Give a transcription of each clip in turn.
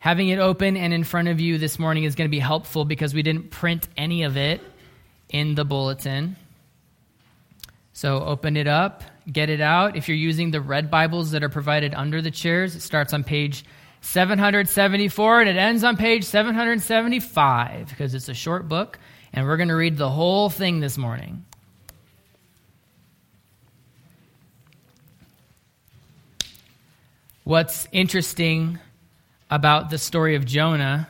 Having it open and in front of you this morning is going to be helpful because we didn't print any of it in the bulletin. So open it up, get it out. If you're using the red Bibles that are provided under the chairs, it starts on page 774 and it ends on page 775 because it's a short book and we're going to read the whole thing this morning. What's interesting about the story of Jonah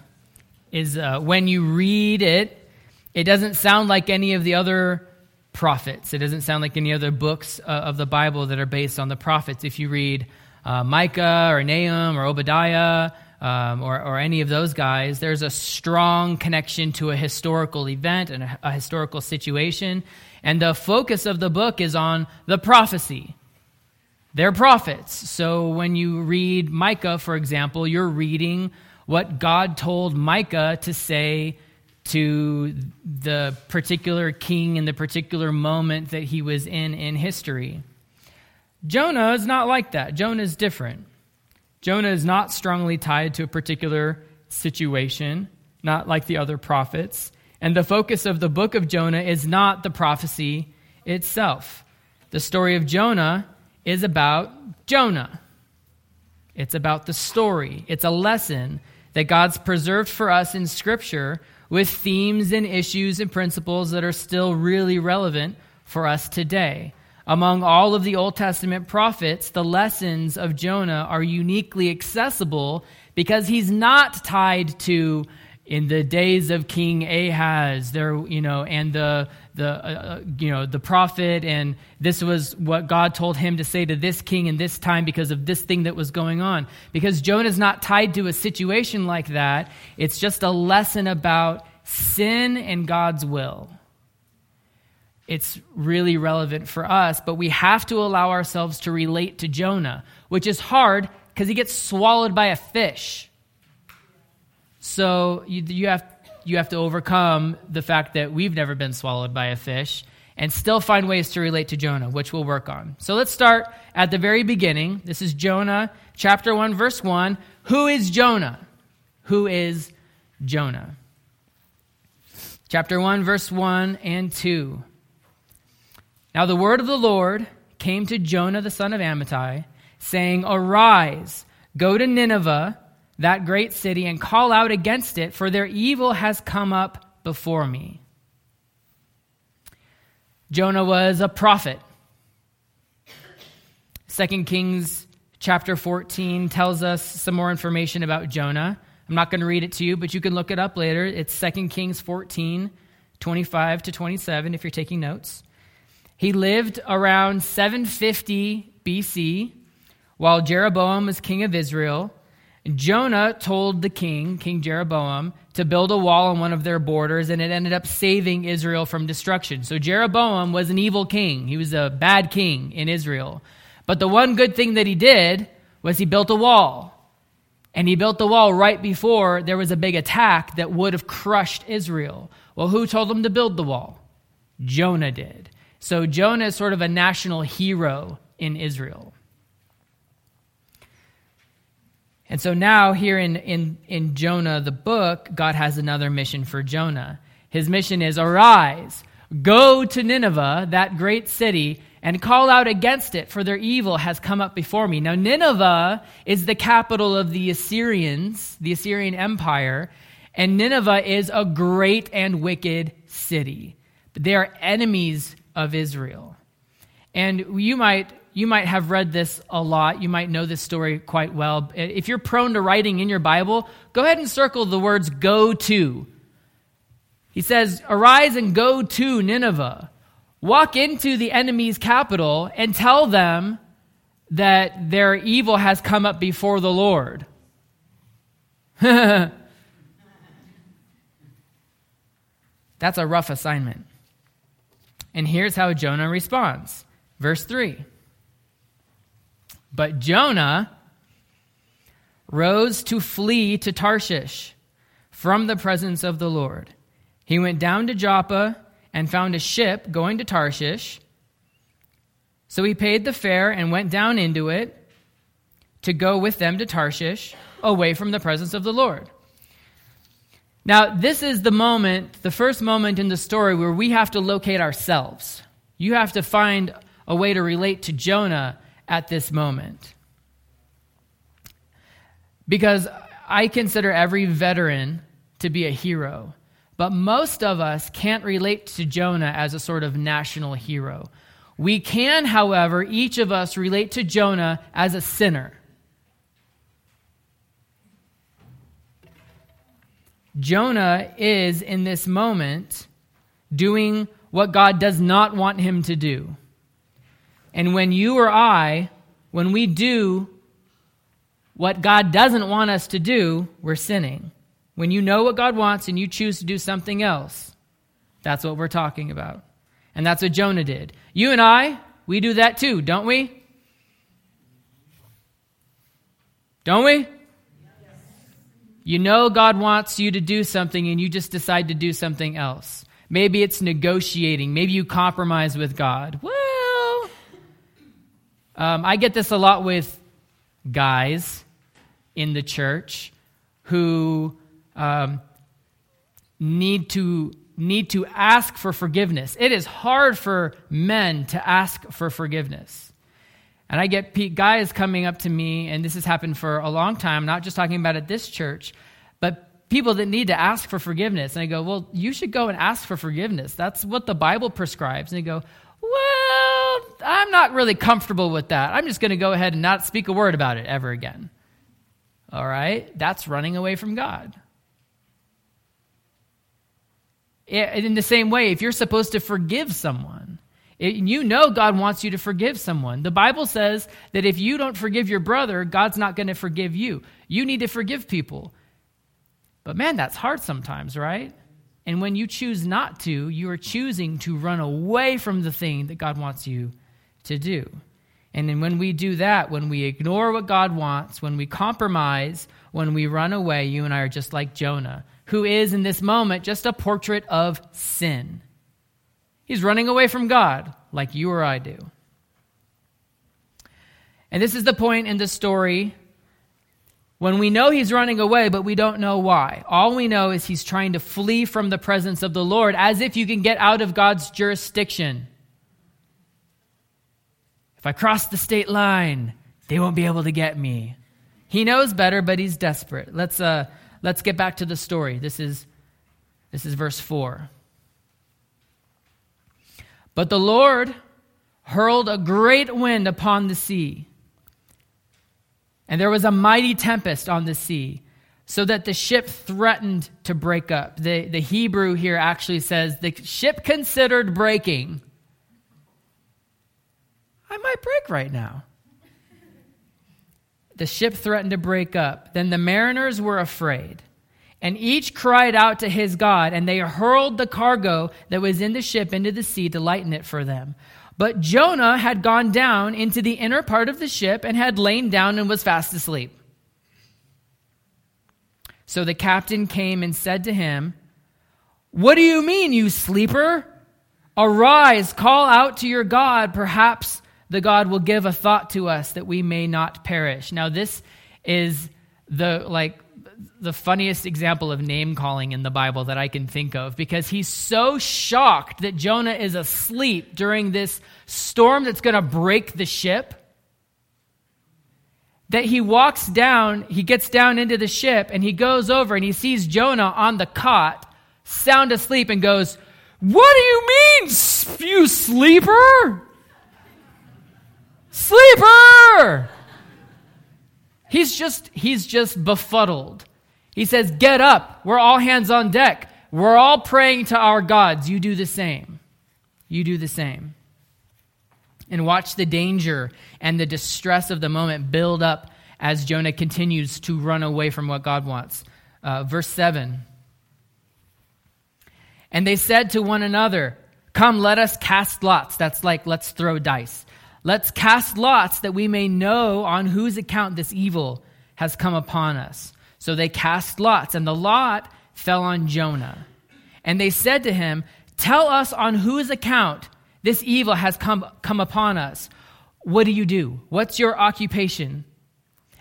is uh, when you read it, it doesn't sound like any of the other prophets. It doesn't sound like any other books uh, of the Bible that are based on the prophets. If you read uh, Micah or Nahum or Obadiah um, or, or, any of those guys, there's a strong connection to a historical event and a, a historical situation. And the focus of the book is on the prophecy. They're prophets. So when you read Micah, for example, you're reading what God told Micah to say to the particular king in the particular moment that he was in in history. Jonah is not like that. Jonah is different. Jonah is not strongly tied to a particular situation, not like the other prophets. And the focus of the book of Jonah is not the prophecy itself. The story of Jonah is about Jonah. It's about the story. It's a lesson that God's preserved for us in Scripture with themes and issues and principles that are still really relevant for us today. Among all of the Old Testament prophets, the lessons of Jonah are uniquely accessible because he's not tied to in the days of King Ahaz, there, you know, and the the uh, uh, you know the prophet, and this was what God told him to say to this king in this time because of this thing that was going on. Because Jonah is not tied to a situation like that. It's just a lesson about sin and God's will. It's really relevant for us, but we have to allow ourselves to relate to Jonah, which is hard because he gets swallowed by a fish. So you, you, have, you have to overcome the fact that we've never been swallowed by a fish and still find ways to relate to Jonah, which we'll work on. So let's start at the very beginning. This is Jonah, chapter 1, verse 1. Who is Jonah? Who is Jonah? Chapter 1, verse 1 and 2. Now the word of the Lord came to Jonah the son of Amittai, saying, Arise, go to Nineveh that great city and call out against it, for their evil has come up before me. Jonah was a prophet. 2 Kings chapter 14 tells us some more information about Jonah. I'm not going to read it to you, but you can look it up later. It's 2 Kings 14, 25 to 27, if you're taking notes. He lived around 750 BC while Jeroboam was king of Israel. Jonah told the king, King Jeroboam, to build a wall on one of their borders, and it ended up saving Israel from destruction. So Jeroboam was an evil king. He was a bad king in Israel. But the one good thing that he did was he built a wall. And he built the wall right before there was a big attack that would have crushed Israel. Well, who told him to build the wall? Jonah did. So Jonah is sort of a national hero in Israel. And so now, here in, in, in Jonah, the book, God has another mission for Jonah. His mission is arise, go to Nineveh, that great city, and call out against it, for their evil has come up before me. Now, Nineveh is the capital of the Assyrians, the Assyrian Empire, and Nineveh is a great and wicked city. They are enemies of Israel. And you might you might have read this a lot. You might know this story quite well. If you're prone to writing in your Bible, go ahead and circle the words go to. He says, Arise and go to Nineveh. Walk into the enemy's capital and tell them that their evil has come up before the Lord. That's a rough assignment. And here's how Jonah responds. Verse 3 but Jonah rose to flee to Tarshish from the presence of the Lord. He went down to Joppa and found a ship going to Tarshish. So he paid the fare and went down into it to go with them to Tarshish. away from the presence of the Lord. Now, this is the moment, the first moment in the story where we have to locate ourselves. You have to find a way to relate to Jonah at this moment. Because I consider every veteran to be a hero, but most of us can't relate to Jonah as a sort of national hero. We can, however, each of us relate to Jonah as a sinner. Jonah is, in this moment, doing what God does not want him to do. And when you or I, when we do what God doesn't want us to do, we're sinning. When you know what God wants and you choose to do something else, that's what we're talking about. And that's what Jonah did. You and I, we do that too, don't we? Don't we? You know God wants you to do something and you just decide to do something else. Maybe it's negotiating. Maybe you compromise with God. Um, I get this a lot with guys in the church who um, need to need to ask for forgiveness. It is hard for men to ask for forgiveness. And I get guys coming up to me, and this has happened for a long time, not just talking about at this church, but people that need to ask for forgiveness. And I go, Well, you should go and ask for forgiveness. That's what the Bible prescribes. And they go, Well, I'm not really comfortable with that. I'm just going to go ahead and not speak a word about it ever again. All right? That's running away from God. In the same way, if you're supposed to forgive someone, you know God wants you to forgive someone. The Bible says that if you don't forgive your brother, God's not going to forgive you. You need to forgive people. But man, that's hard sometimes, right? And when you choose not to, you are choosing to run away from the thing that God wants you to do. And then when we do that, when we ignore what God wants, when we compromise, when we run away, you and I are just like Jonah, who is in this moment just a portrait of sin. He's running away from God like you or I do. And this is the point in the story when we know he's running away, but we don't know why. All we know is he's trying to flee from the presence of the Lord as if you can get out of God's jurisdiction. If I cross the state line, they won't be able to get me. He knows better, but he's desperate. Let's, uh, let's get back to the story. This is, this is verse 4. But the Lord hurled a great wind upon the sea, and there was a mighty tempest on the sea, so that the ship threatened to break up. The, the Hebrew here actually says the ship considered breaking. I might break right now. The ship threatened to break up. Then the mariners were afraid, and each cried out to his God, and they hurled the cargo that was in the ship into the sea to lighten it for them. But Jonah had gone down into the inner part of the ship and had lain down and was fast asleep. So the captain came and said to him, What do you mean, you sleeper? Arise, call out to your God. Perhaps the God will give a thought to us that we may not perish. Now, this is the like the funniest example of name calling in the Bible that I can think of because he's so shocked that Jonah is asleep during this storm that's going to break the ship that he walks down, he gets down into the ship and he goes over and he sees Jonah on the cot, sound asleep, and goes, What do you mean, you sleeper? Sleeper! He's just, he's just befuddled. He says, Get up. We're all hands on deck. We're all praying to our gods. You do the same. You do the same. And watch the danger and the distress of the moment build up as Jonah continues to run away from what God wants. Uh, verse 7. And they said to one another, Come, let us cast lots. That's like, let's throw dice. Let's cast lots that we may know on whose account this evil has come upon us. So they cast lots, and the lot fell on Jonah. And they said to him, Tell us on whose account this evil has come, come upon us. What do you do? What's your occupation?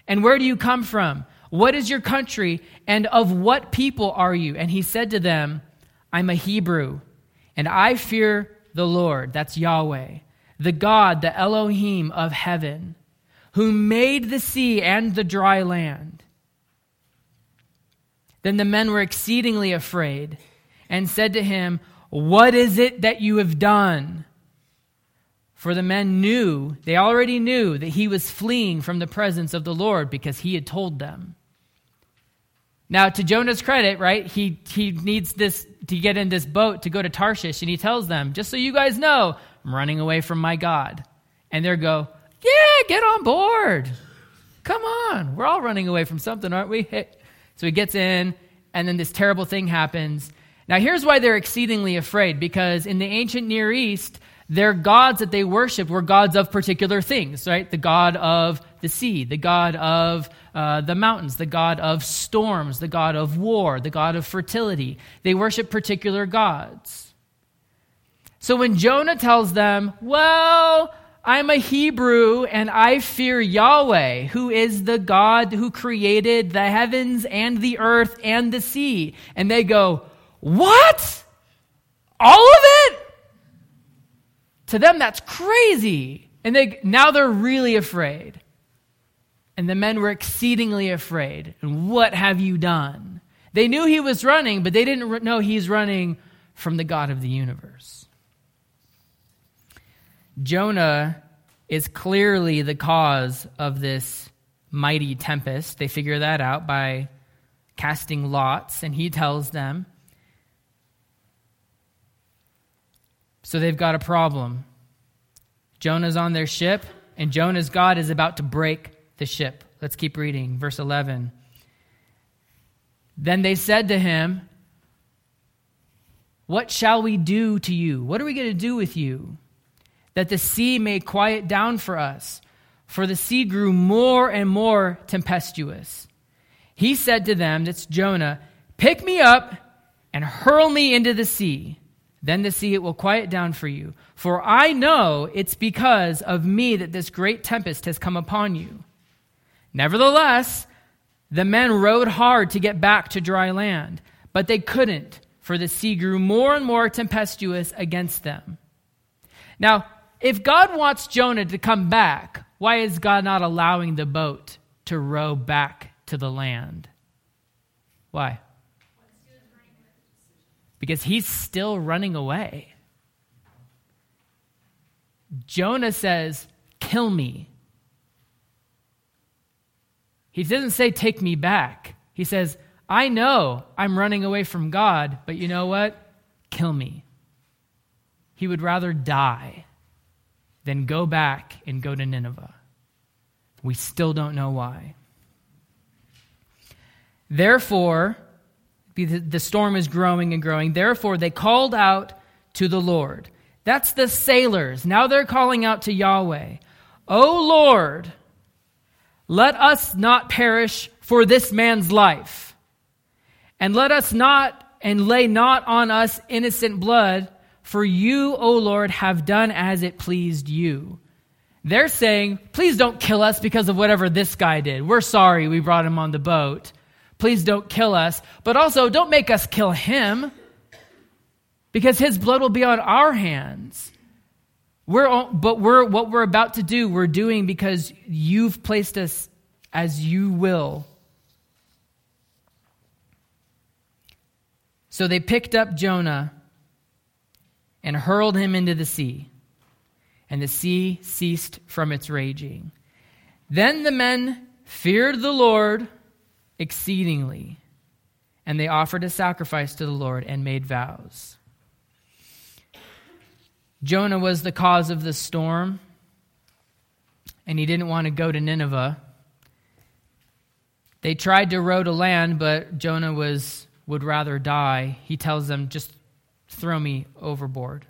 And where do you come from? What is your country, and of what people are you? And he said to them, I'm a Hebrew, and I fear the Lord, that's Yahweh, the God, the Elohim of heaven, who made the sea and the dry land. Then the men were exceedingly afraid and said to him, What is it that you have done? For the men knew, they already knew that he was fleeing from the presence of the Lord because he had told them. Now, to Jonah's credit, right, he, he needs this to get in this boat to go to Tarshish, and he tells them, just so you guys know, I'm running away from my God. And they go, yeah, get on board. Come on. We're all running away from something, aren't we? So he gets in, and then this terrible thing happens. Now, here's why they're exceedingly afraid because in the ancient Near East, their gods that they worshiped were gods of particular things, right? The god of the sea, the god of uh, the mountains, the god of storms, the god of war, the god of fertility. They worship particular gods. So when Jonah tells them, Well, I'm a Hebrew and I fear Yahweh, who is the God who created the heavens and the earth and the sea. And they go, What? All of it? To them, that's crazy. And they, now they're really afraid. And the men were exceedingly afraid. And what have you done? They knew he was running, but they didn't know he's running from the God of the universe. Jonah is clearly the cause of this mighty tempest. They figure that out by casting lots, and he tells them So they've got a problem. Jonah's on their ship, and Jonah's God is about to break the ship. Let's keep reading. Verse 11. Then they said to him, What shall we do to you? What are we going to do with you? That the sea may quiet down for us. For the sea grew more and more tempestuous. He said to them, That's Jonah, Pick me up and hurl me into the sea then the sea it will quiet down for you. For I know it's because of me that this great tempest has come upon you. Nevertheless, the men rowed hard to get back to dry land, but they couldn't, for the sea grew more and more tempestuous against them. Now, if God wants Jonah to come back, why is God not allowing the boat to row back to the land? Why? because he's still running away. Jonah says, Kill me. He doesn't say, Take me back. He says, I know I'm running away from God, but you know what? Kill me. He would rather die than go back and go to Nineveh. We still don't know why. Therefore, the storm is growing and growing. Therefore, they called out to the Lord. That's the sailors. Now they're calling out to Yahweh. O Lord, let us not perish for this man's life. And let us not, and lay not on us innocent blood, for you, O Lord, have done as it pleased you. They're saying, please don't kill us because of whatever this guy did. We're sorry we brought him on the boat. Please don't kill us. But also, don't make us kill him because his blood will be on our hands. We're, but we're, what we're about to do, we're doing because you've placed us as you will. So they picked up Jonah and hurled him into the sea, and the sea ceased from its raging. Then the men feared the Lord exceedingly. And they offered a sacrifice to the Lord and made vows. Jonah was the cause of the storm, and he didn't want to go to Nineveh. They tried to row to land, but Jonah was, would rather die. He tells them, just throw me overboard.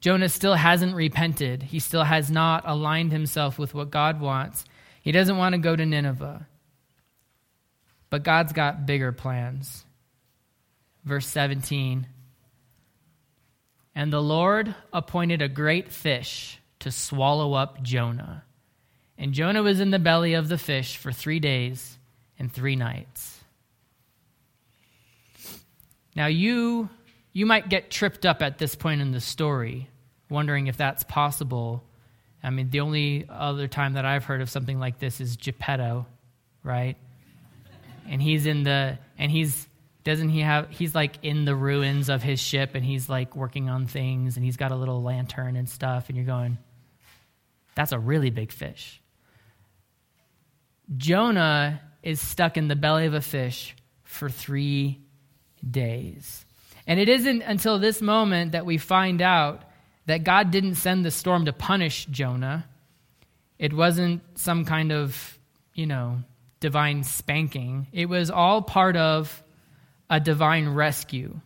Jonah still hasn't repented. He still has not aligned himself with what God wants. He doesn't want to go to Nineveh. But God's got bigger plans. Verse 17 And the Lord appointed a great fish to swallow up Jonah. And Jonah was in the belly of the fish for three days and three nights. Now, you, you might get tripped up at this point in the story, wondering if that's possible. I mean, the only other time that I've heard of something like this is Geppetto, right? And he's in the, and he's, doesn't he have, he's like in the ruins of his ship and he's like working on things and he's got a little lantern and stuff, and you're going, that's a really big fish. Jonah is stuck in the belly of a fish for three days. And it isn't until this moment that we find out that God didn't send the storm to punish Jonah. It wasn't some kind of, you know, divine spanking. It was all part of a divine rescue.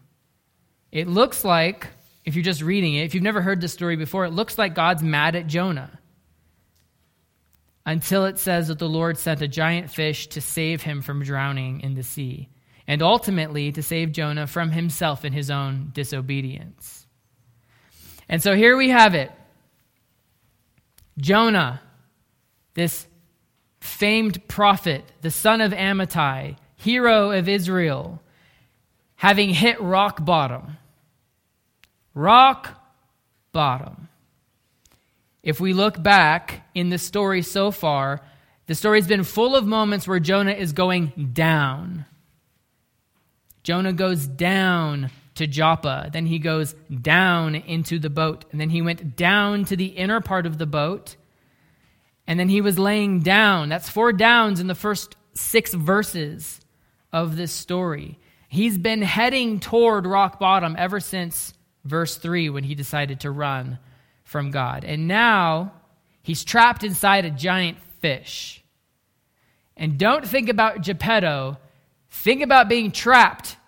It looks like, if you're just reading it, if you've never heard this story before, it looks like God's mad at Jonah until it says that the Lord sent a giant fish to save him from drowning in the sea, and ultimately to save Jonah from himself and his own disobedience. And so here we have it Jonah, this famed prophet, the son of Amittai, hero of Israel, having hit rock bottom. Rock bottom. If we look back in the story so far, the story's been full of moments where Jonah is going down. Jonah goes down to Joppa, then he goes down into the boat, and then he went down to the inner part of the boat, and then he was laying down. That's four downs in the first six verses of this story. He's been heading toward rock bottom ever since verse 3 when he decided to run from God. And now he's trapped inside a giant fish. And don't think about Geppetto, think about being trapped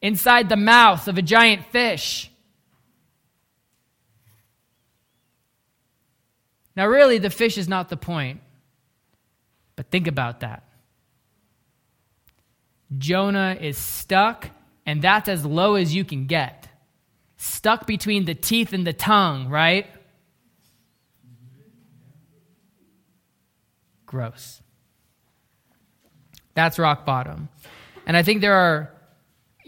inside the mouth of a giant fish. Now, really, the fish is not the point, but think about that. Jonah is stuck, and that's as low as you can get. Stuck between the teeth and the tongue, right? gross. That's rock bottom. And I think there are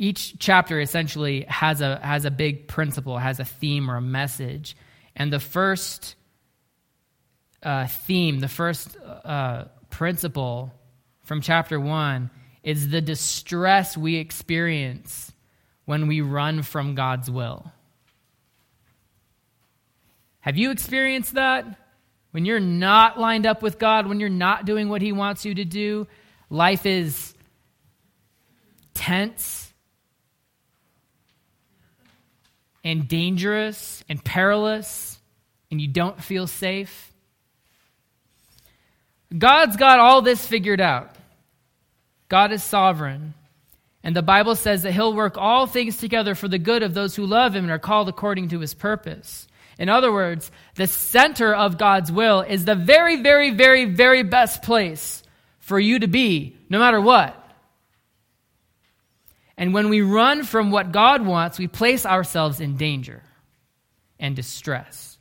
each chapter essentially has a has a big principle, has a theme or a message. And the first uh, theme, the first uh, principle from chapter one is the distress we experience when we run from God's will. Have you experienced that? When you're not lined up with God, when you're not doing what He wants you to do, life is tense and dangerous and perilous, and you don't feel safe. God's got all this figured out. God is sovereign. And the Bible says that He'll work all things together for the good of those who love Him and are called according to His purpose. In other words, the center of God's will is the very, very, very, very best place for you to be, no matter what. And when we run from what God wants, we place ourselves in danger and distress.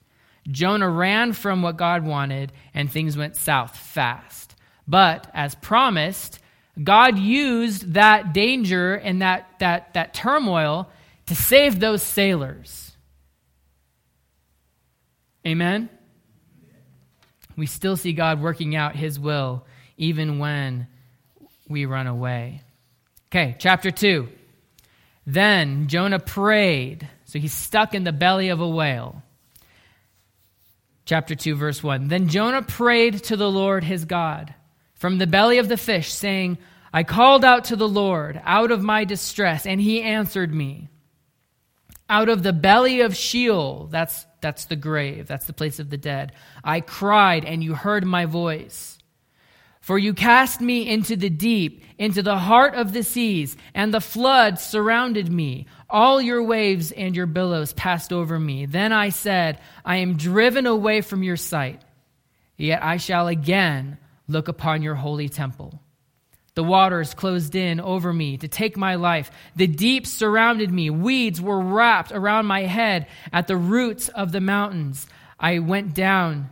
Jonah ran from what God wanted, and things went south fast. But as promised, God used that danger and that, that, that turmoil to save those sailors. Amen? We still see God working out his will even when we run away. Okay, chapter 2. Then Jonah prayed. So he's stuck in the belly of a whale. Chapter 2, verse 1. Then Jonah prayed to the Lord his God from the belly of the fish, saying, I called out to the Lord out of my distress, and he answered me. Out of the belly of Sheol, that's that's the grave. That's the place of the dead. I cried, and you heard my voice. For you cast me into the deep, into the heart of the seas, and the flood surrounded me. All your waves and your billows passed over me. Then I said, I am driven away from your sight. Yet I shall again look upon your holy temple. The waters closed in over me to take my life. The deep surrounded me. Weeds were wrapped around my head at the roots of the mountains. I went down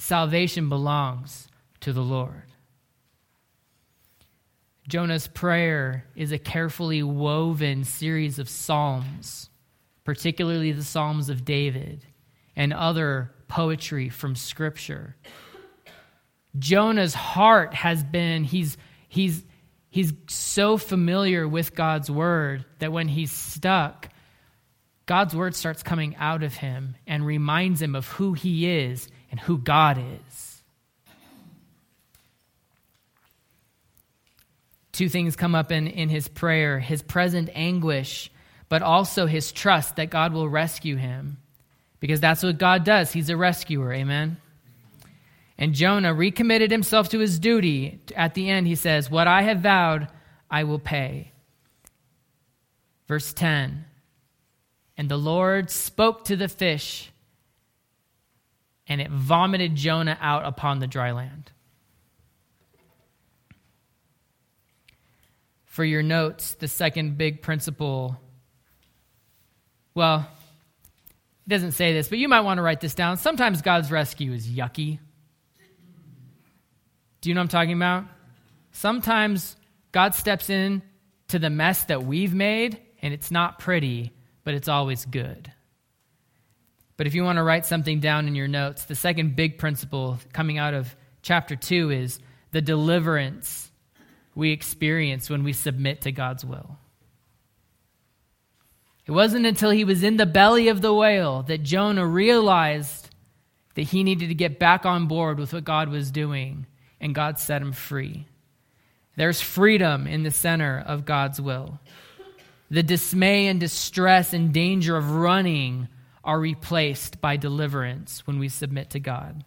Salvation belongs to the Lord. Jonah's prayer is a carefully woven series of psalms particularly the Psalms of David and other poetry from Scripture. Jonah's heart has been, he's, he's, he's so familiar with God's word that when he's stuck, God's word starts coming out of him and reminds him of who he is and who God is. Two things come up in, in his prayer his present anguish but also his trust that God will rescue him. Because that's what God does. He's a rescuer. Amen. And Jonah recommitted himself to his duty. At the end, he says, What I have vowed, I will pay. Verse 10 And the Lord spoke to the fish, and it vomited Jonah out upon the dry land. For your notes, the second big principle well, it doesn't say this, but you might want to write this down. Sometimes God's rescue is yucky. Do you know what I'm talking about? Sometimes God steps in to the mess that we've made, and it's not pretty, but it's always good. But if you want to write something down in your notes, the second big principle coming out of chapter 2 is the deliverance we experience when we submit to God's will. It wasn't until he was in the belly of the whale that Jonah realized that he needed to get back on board with what God was doing, and God set him free. There's freedom in the center of God's will. The dismay and distress and danger of running are replaced by deliverance when we submit to God.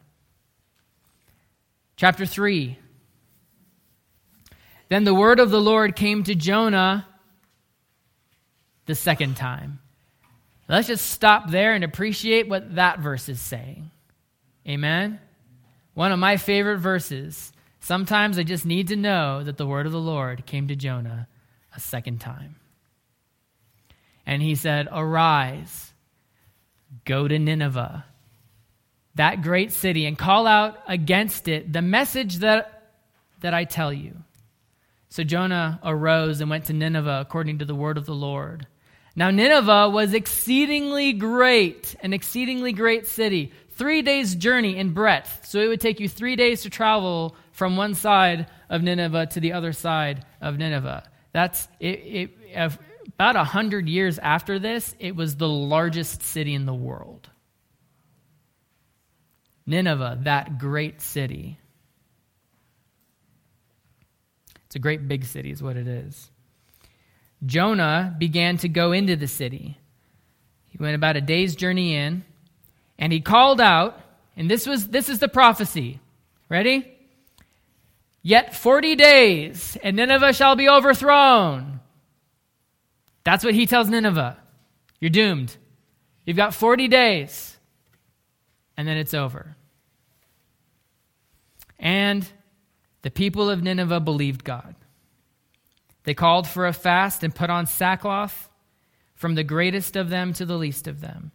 Chapter 3 Then the word of the Lord came to Jonah the second time. Let's just stop there and appreciate what that verse is saying. Amen? One of my favorite verses. Sometimes I just need to know that the word of the Lord came to Jonah a second time. And he said, Arise, go to Nineveh, that great city, and call out against it the message that, that I tell you. So Jonah arose and went to Nineveh according to the word of the Lord. Now, Nineveh was exceedingly great, an exceedingly great city, three days' journey in breadth. So it would take you three days to travel from one side of Nineveh to the other side of Nineveh. That's it, it, about a hundred years after this, it was the largest city in the world. Nineveh, that great city. It's a great big city, is what it is. Jonah began to go into the city. He went about a day's journey in, and he called out, and this was this is the prophecy. Ready? Yet 40 days, and Nineveh shall be overthrown. That's what he tells Nineveh. You're doomed. You've got 40 days, and then it's over. And the people of Nineveh believed God. They called for a fast and put on sackcloth from the greatest of them to the least of them.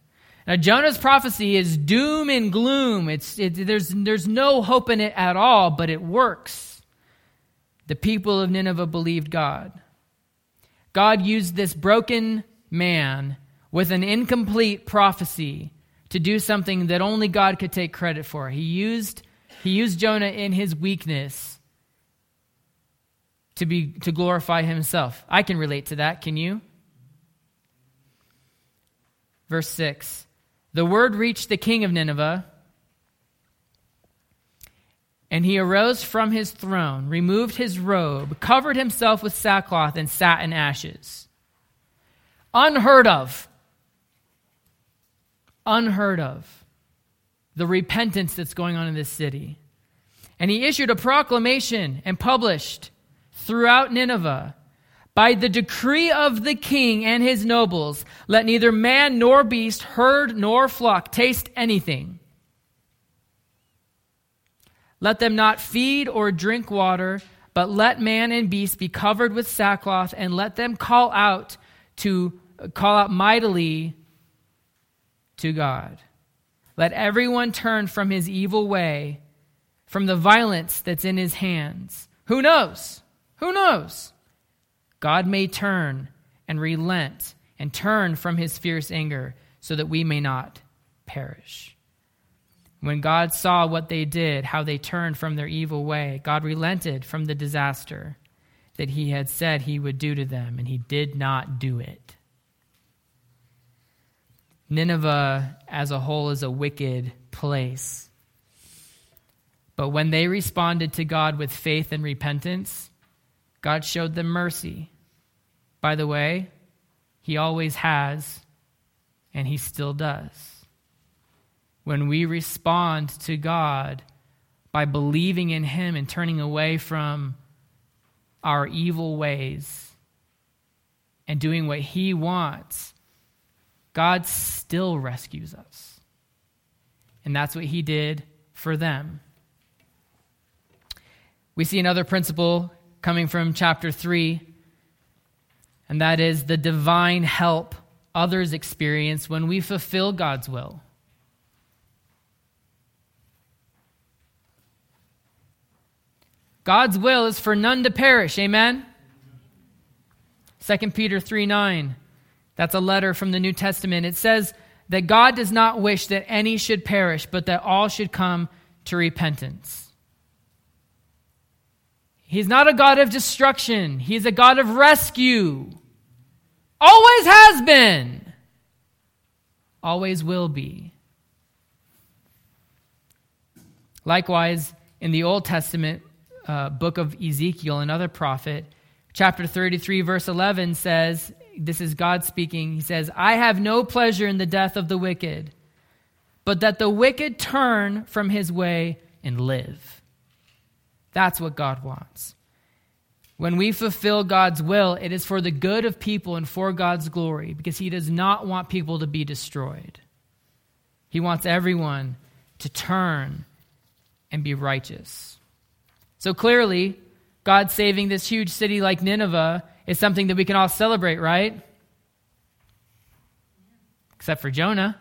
Now, Jonah's prophecy is doom and gloom. It's, it, there's, there's no hope in it at all, but it works. The people of Nineveh believed God. God used this broken man with an incomplete prophecy to do something that only God could take credit for. He used, he used Jonah in his weakness to be to glorify himself. I can relate to that, can you? Verse 6. The word reached the king of Nineveh, and he arose from his throne, removed his robe, covered himself with sackcloth, and sat in ashes. Unheard of. Unheard of. The repentance that's going on in this city. And he issued a proclamation and published throughout Nineveh. By the decree of the king and his nobles, let neither man nor beast, herd nor flock taste anything. Let them not feed or drink water, but let man and beast be covered with sackcloth, and let them call out to call out mightily to God. Let everyone turn from his evil way, from the violence that's in his hands. Who knows? Who knows? God may turn and relent and turn from his fierce anger so that we may not perish. When God saw what they did, how they turned from their evil way, God relented from the disaster that he had said he would do to them, and he did not do it. Nineveh as a whole is a wicked place. But when they responded to God with faith and repentance, God showed them mercy. By the way, He always has, and He still does. When we respond to God by believing in Him and turning away from our evil ways and doing what He wants, God still rescues us. And that's what He did for them. We see another principle coming from chapter 3, and that is the divine help others experience when we fulfill God's will. God's will is for none to perish. Amen? 2 Peter 3 9. That's a letter from the New Testament. It says that God does not wish that any should perish, but that all should come to repentance. He's not a God of destruction, He's a God of rescue. Always has been, always will be. Likewise, in the Old Testament uh, book of Ezekiel, another prophet, chapter 33, verse 11 says, This is God speaking. He says, I have no pleasure in the death of the wicked, but that the wicked turn from his way and live. That's what God wants. When we fulfill God's will, it is for the good of people and for God's glory because He does not want people to be destroyed. He wants everyone to turn and be righteous. So clearly, God saving this huge city like Nineveh is something that we can all celebrate, right? Except for Jonah.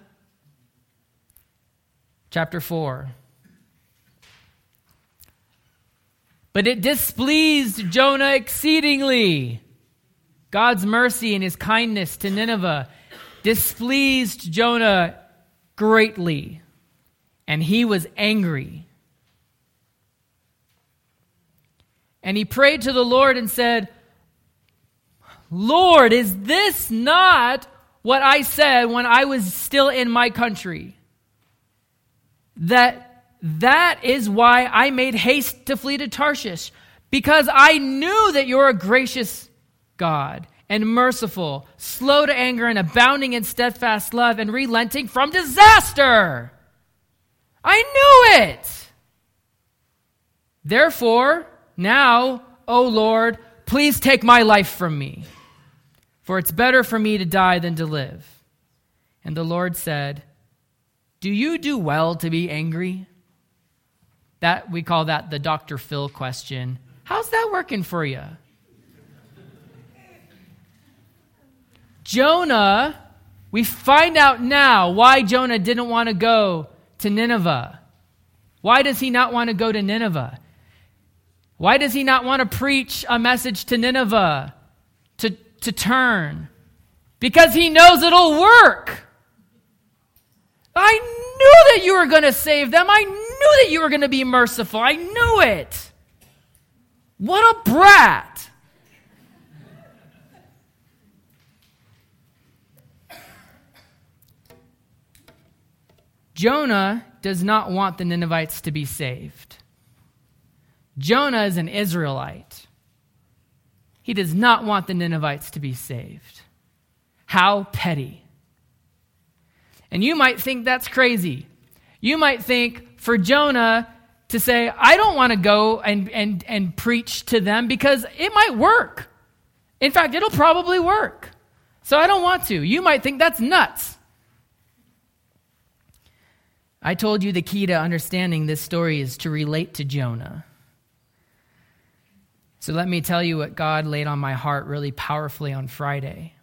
Chapter 4. But it displeased Jonah exceedingly. God's mercy and his kindness to Nineveh displeased Jonah greatly, and he was angry. And he prayed to the Lord and said, Lord, is this not what I said when I was still in my country? That that is why I made haste to flee to Tarshish, because I knew that you're a gracious God and merciful, slow to anger and abounding in steadfast love and relenting from disaster. I knew it. Therefore, now, O Lord, please take my life from me, for it's better for me to die than to live. And the Lord said, Do you do well to be angry? That we call that the Dr. Phil question. How's that working for you? Jonah, we find out now why Jonah didn't want to go to Nineveh. Why does he not want to go to Nineveh? Why does he not want to preach a message to Nineveh to, to turn? Because he knows it'll work. I knew that you were going to save them. I knew that you were going to be merciful. I knew it. What a brat. Jonah does not want the Ninevites to be saved. Jonah is an Israelite. He does not want the Ninevites to be saved. How petty. And you might think that's crazy. You might think for Jonah, to say, I don't want to go and, and, and preach to them because it might work. In fact, it'll probably work. So I don't want to. You might think that's nuts. I told you the key to understanding this story is to relate to Jonah. So let me tell you what God laid on my heart really powerfully on Friday.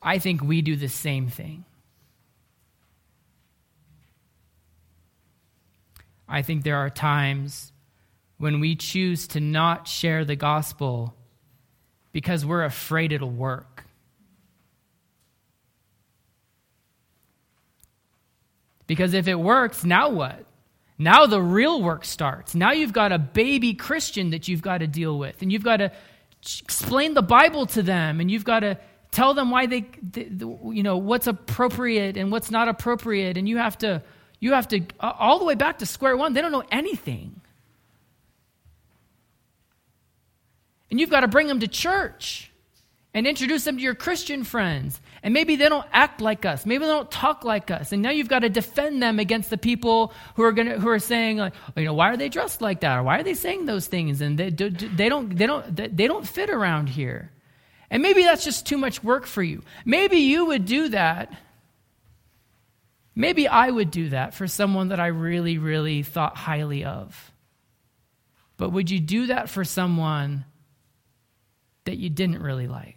I think we do the same thing. I think there are times when we choose to not share the gospel because we're afraid it'll work. Because if it works, now what? Now the real work starts. Now you've got a baby Christian that you've got to deal with, and you've got to explain the Bible to them, and you've got to tell them why they, you know, what's appropriate and what's not appropriate, and you have to, you have to, all the way back to square one. They don't know anything, and you've got to bring them to church and introduce them to your Christian friends and maybe they don't act like us. Maybe they don't talk like us. And now you've got to defend them against the people who are going who are saying like, oh, you know, why are they dressed like that? Or why are they saying those things? And they, they don't they don't they don't fit around here. And maybe that's just too much work for you. Maybe you would do that. Maybe I would do that for someone that I really, really thought highly of. But would you do that for someone that you didn't really like?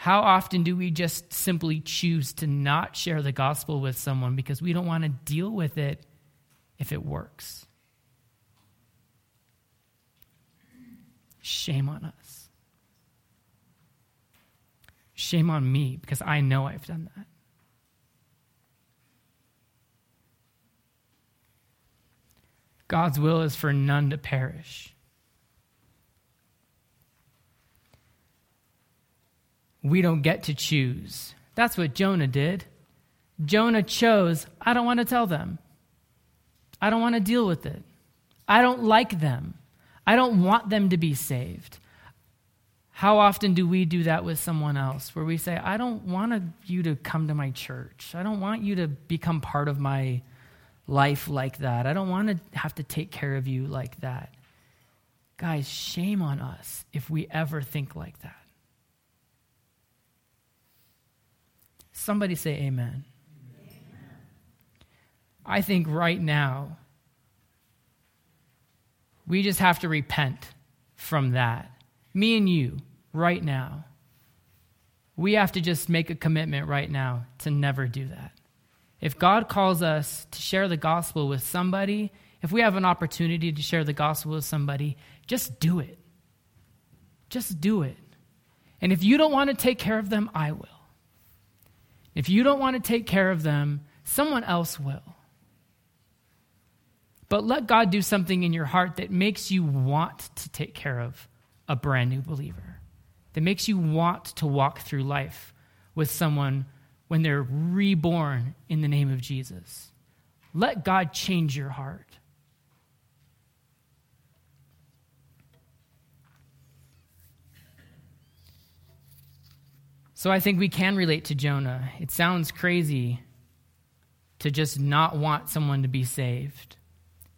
How often do we just simply choose to not share the gospel with someone because we don't want to deal with it if it works? Shame on us. Shame on me because I know I've done that. God's will is for none to perish. We don't get to choose. That's what Jonah did. Jonah chose, I don't want to tell them. I don't want to deal with it. I don't like them. I don't want them to be saved. How often do we do that with someone else where we say, I don't want you to come to my church. I don't want you to become part of my life like that. I don't want to have to take care of you like that. Guys, shame on us if we ever think like that. Somebody say amen. amen. I think right now, we just have to repent from that. Me and you, right now. We have to just make a commitment right now to never do that. If God calls us to share the gospel with somebody, if we have an opportunity to share the gospel with somebody, just do it. Just do it. And if you don't want to take care of them, I will. If you don't want to take care of them, someone else will. But let God do something in your heart that makes you want to take care of a brand new believer, that makes you want to walk through life with someone when they're reborn in the name of Jesus. Let God change your heart. So I think we can relate to Jonah. It sounds crazy to just not want someone to be saved,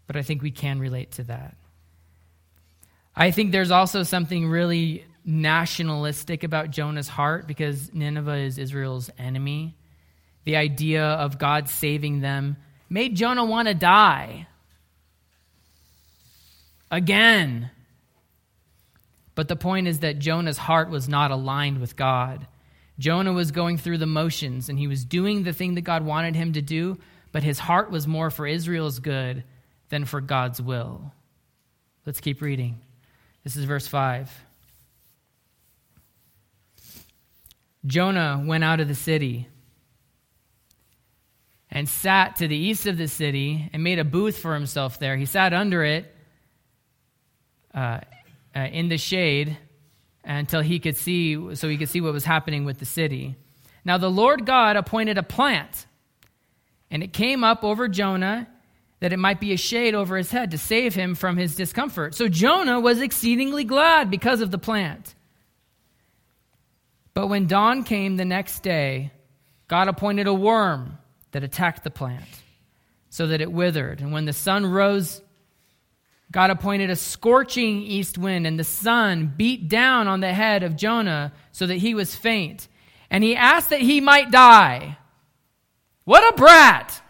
but I think we can relate to that. I think there's also something really nationalistic about Jonah's heart because Nineveh is Israel's enemy. The idea of God saving them made Jonah want to die again. But the point is that Jonah's heart was not aligned with God. Jonah was going through the motions and he was doing the thing that God wanted him to do, but his heart was more for Israel's good than for God's will. Let's keep reading. This is verse 5. Jonah went out of the city and sat to the east of the city and made a booth for himself there. He sat under it uh, uh, in the shade until he could see, so he could see what was happening with the city. Now the Lord God appointed a plant, and it came up over Jonah that it might be a shade over his head to save him from his discomfort. So Jonah was exceedingly glad because of the plant. But when dawn came the next day, God appointed a worm that attacked the plant so that it withered. And when the sun rose, God appointed a scorching east wind, and the sun beat down on the head of Jonah so that he was faint. And he asked that he might die. What a brat!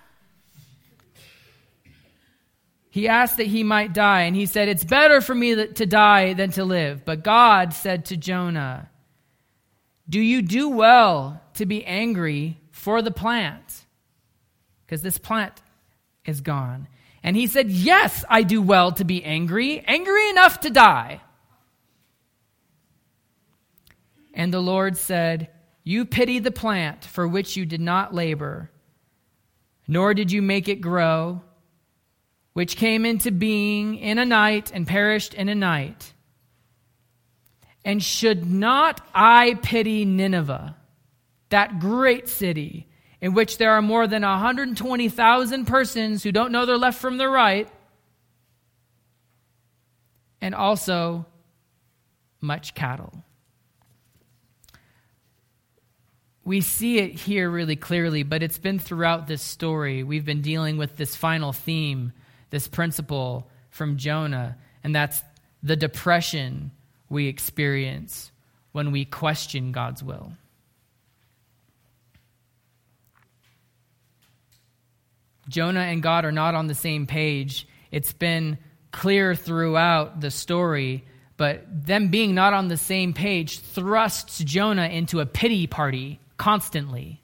He asked that he might die, and he said, It's better for me to die than to live. But God said to Jonah, Do you do well to be angry for the plant? Because this plant is gone. And he said, Yes, I do well to be angry, angry enough to die. And the Lord said, You pity the plant for which you did not labor, nor did you make it grow, which came into being in a night and perished in a night. And should not I pity Nineveh, that great city? In which there are more than 120,000 persons who don't know their left from their right, and also much cattle. We see it here really clearly, but it's been throughout this story. We've been dealing with this final theme, this principle from Jonah, and that's the depression we experience when we question God's will. Jonah and God are not on the same page. It's been clear throughout the story, but them being not on the same page thrusts Jonah into a pity party constantly.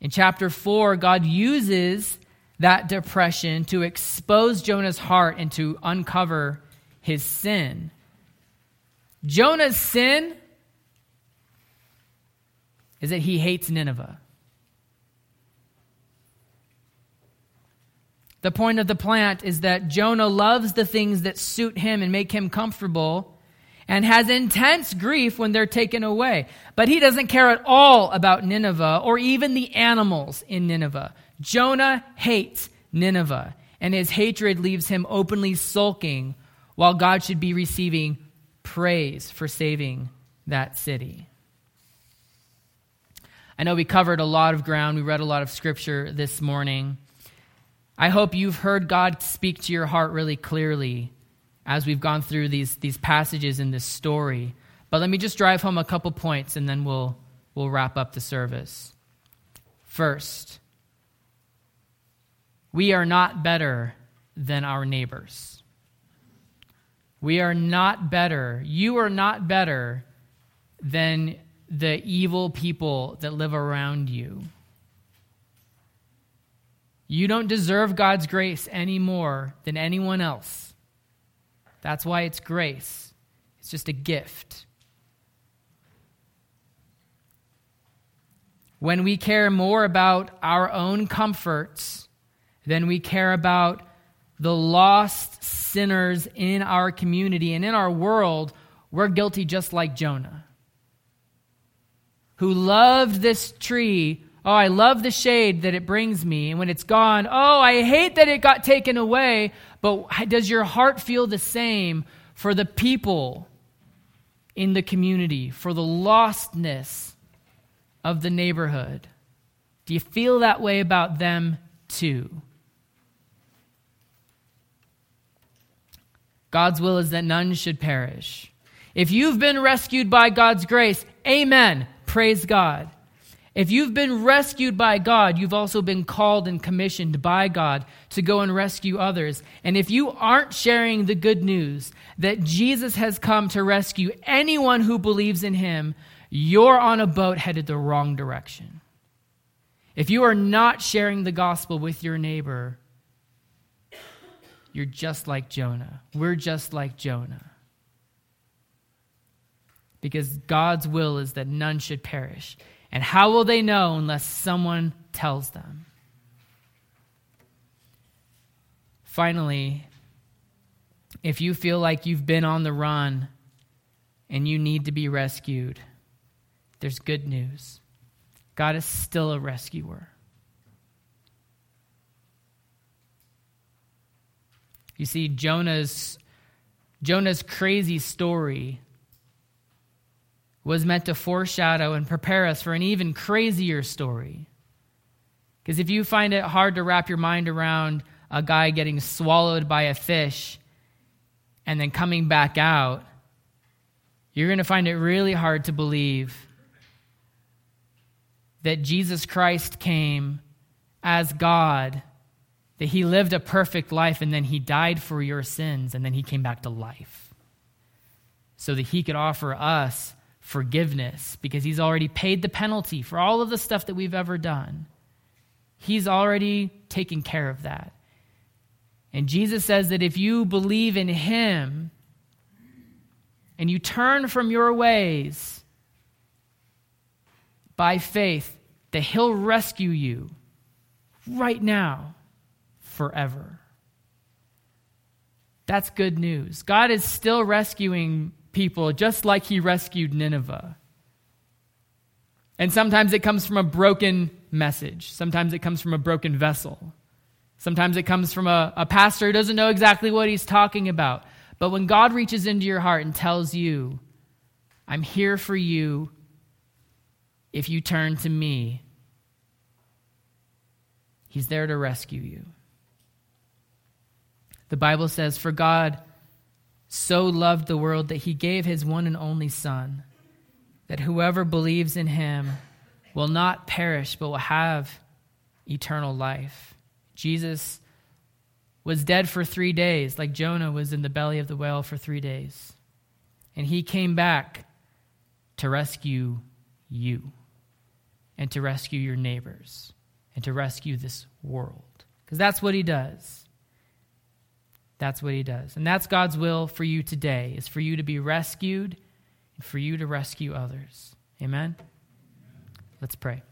In chapter 4, God uses that depression to expose Jonah's heart and to uncover his sin. Jonah's sin is that he hates Nineveh. The point of the plant is that Jonah loves the things that suit him and make him comfortable and has intense grief when they're taken away. But he doesn't care at all about Nineveh or even the animals in Nineveh. Jonah hates Nineveh, and his hatred leaves him openly sulking while God should be receiving praise for saving that city. I know we covered a lot of ground. We read a lot of scripture this morning. I hope you've heard God speak to your heart really clearly as we've gone through these, these passages in this story. But let me just drive home a couple points and then we'll, we'll wrap up the service. First, we are not better than our neighbors. We are not better. You are not better than the evil people that live around you. You don't deserve God's grace any more than anyone else. That's why it's grace, it's just a gift. When we care more about our own comforts than we care about the lost sinners in our community and in our world, we're guilty just like Jonah, who loved this tree Oh, I love the shade that it brings me. And when it's gone, oh, I hate that it got taken away. But does your heart feel the same for the people in the community, for the lostness of the neighborhood? Do you feel that way about them too? God's will is that none should perish. If you've been rescued by God's grace, amen. Praise God. If you've been rescued by God, you've also been called and commissioned by God to go and rescue others. And if you aren't sharing the good news that Jesus has come to rescue anyone who believes in him, you're on a boat headed the wrong direction. If you are not sharing the gospel with your neighbor, you're just like Jonah. We're just like Jonah. Because God's will is that none should perish. And how will they know unless someone tells them? Finally, if you feel like you've been on the run and you need to be rescued, there's good news. God is still a rescuer. You see, Jonah's, Jonah's crazy story was meant to foreshadow and prepare us for an even crazier story. Because if you find it hard to wrap your mind around a guy getting swallowed by a fish and then coming back out, you're going to find it really hard to believe that Jesus Christ came as God, that he lived a perfect life and then he died for your sins and then he came back to life so that he could offer us forgiveness because he's already paid the penalty for all of the stuff that we've ever done. He's already taken care of that. And Jesus says that if you believe in him and you turn from your ways by faith, that he'll rescue you right now, forever. That's good news. God is still rescuing people just like he rescued Nineveh. And sometimes it comes from a broken message, sometimes it comes from a broken vessel. Sometimes it comes from a, a pastor who doesn't know exactly what he's talking about. But when God reaches into your heart and tells you, I'm here for you if you turn to me, He's there to rescue you. The Bible says, For God so loved the world that he gave his one and only Son, that whoever believes in him will not perish, but will have eternal life. Jesus was dead for three days, like Jonah was in the belly of the whale for three days. And he came back to rescue you and to rescue your neighbors and to rescue this world. Because that's what he does. That's what he does. And that's God's will for you today, is for you to be rescued and for you to rescue others. Amen? Let's pray.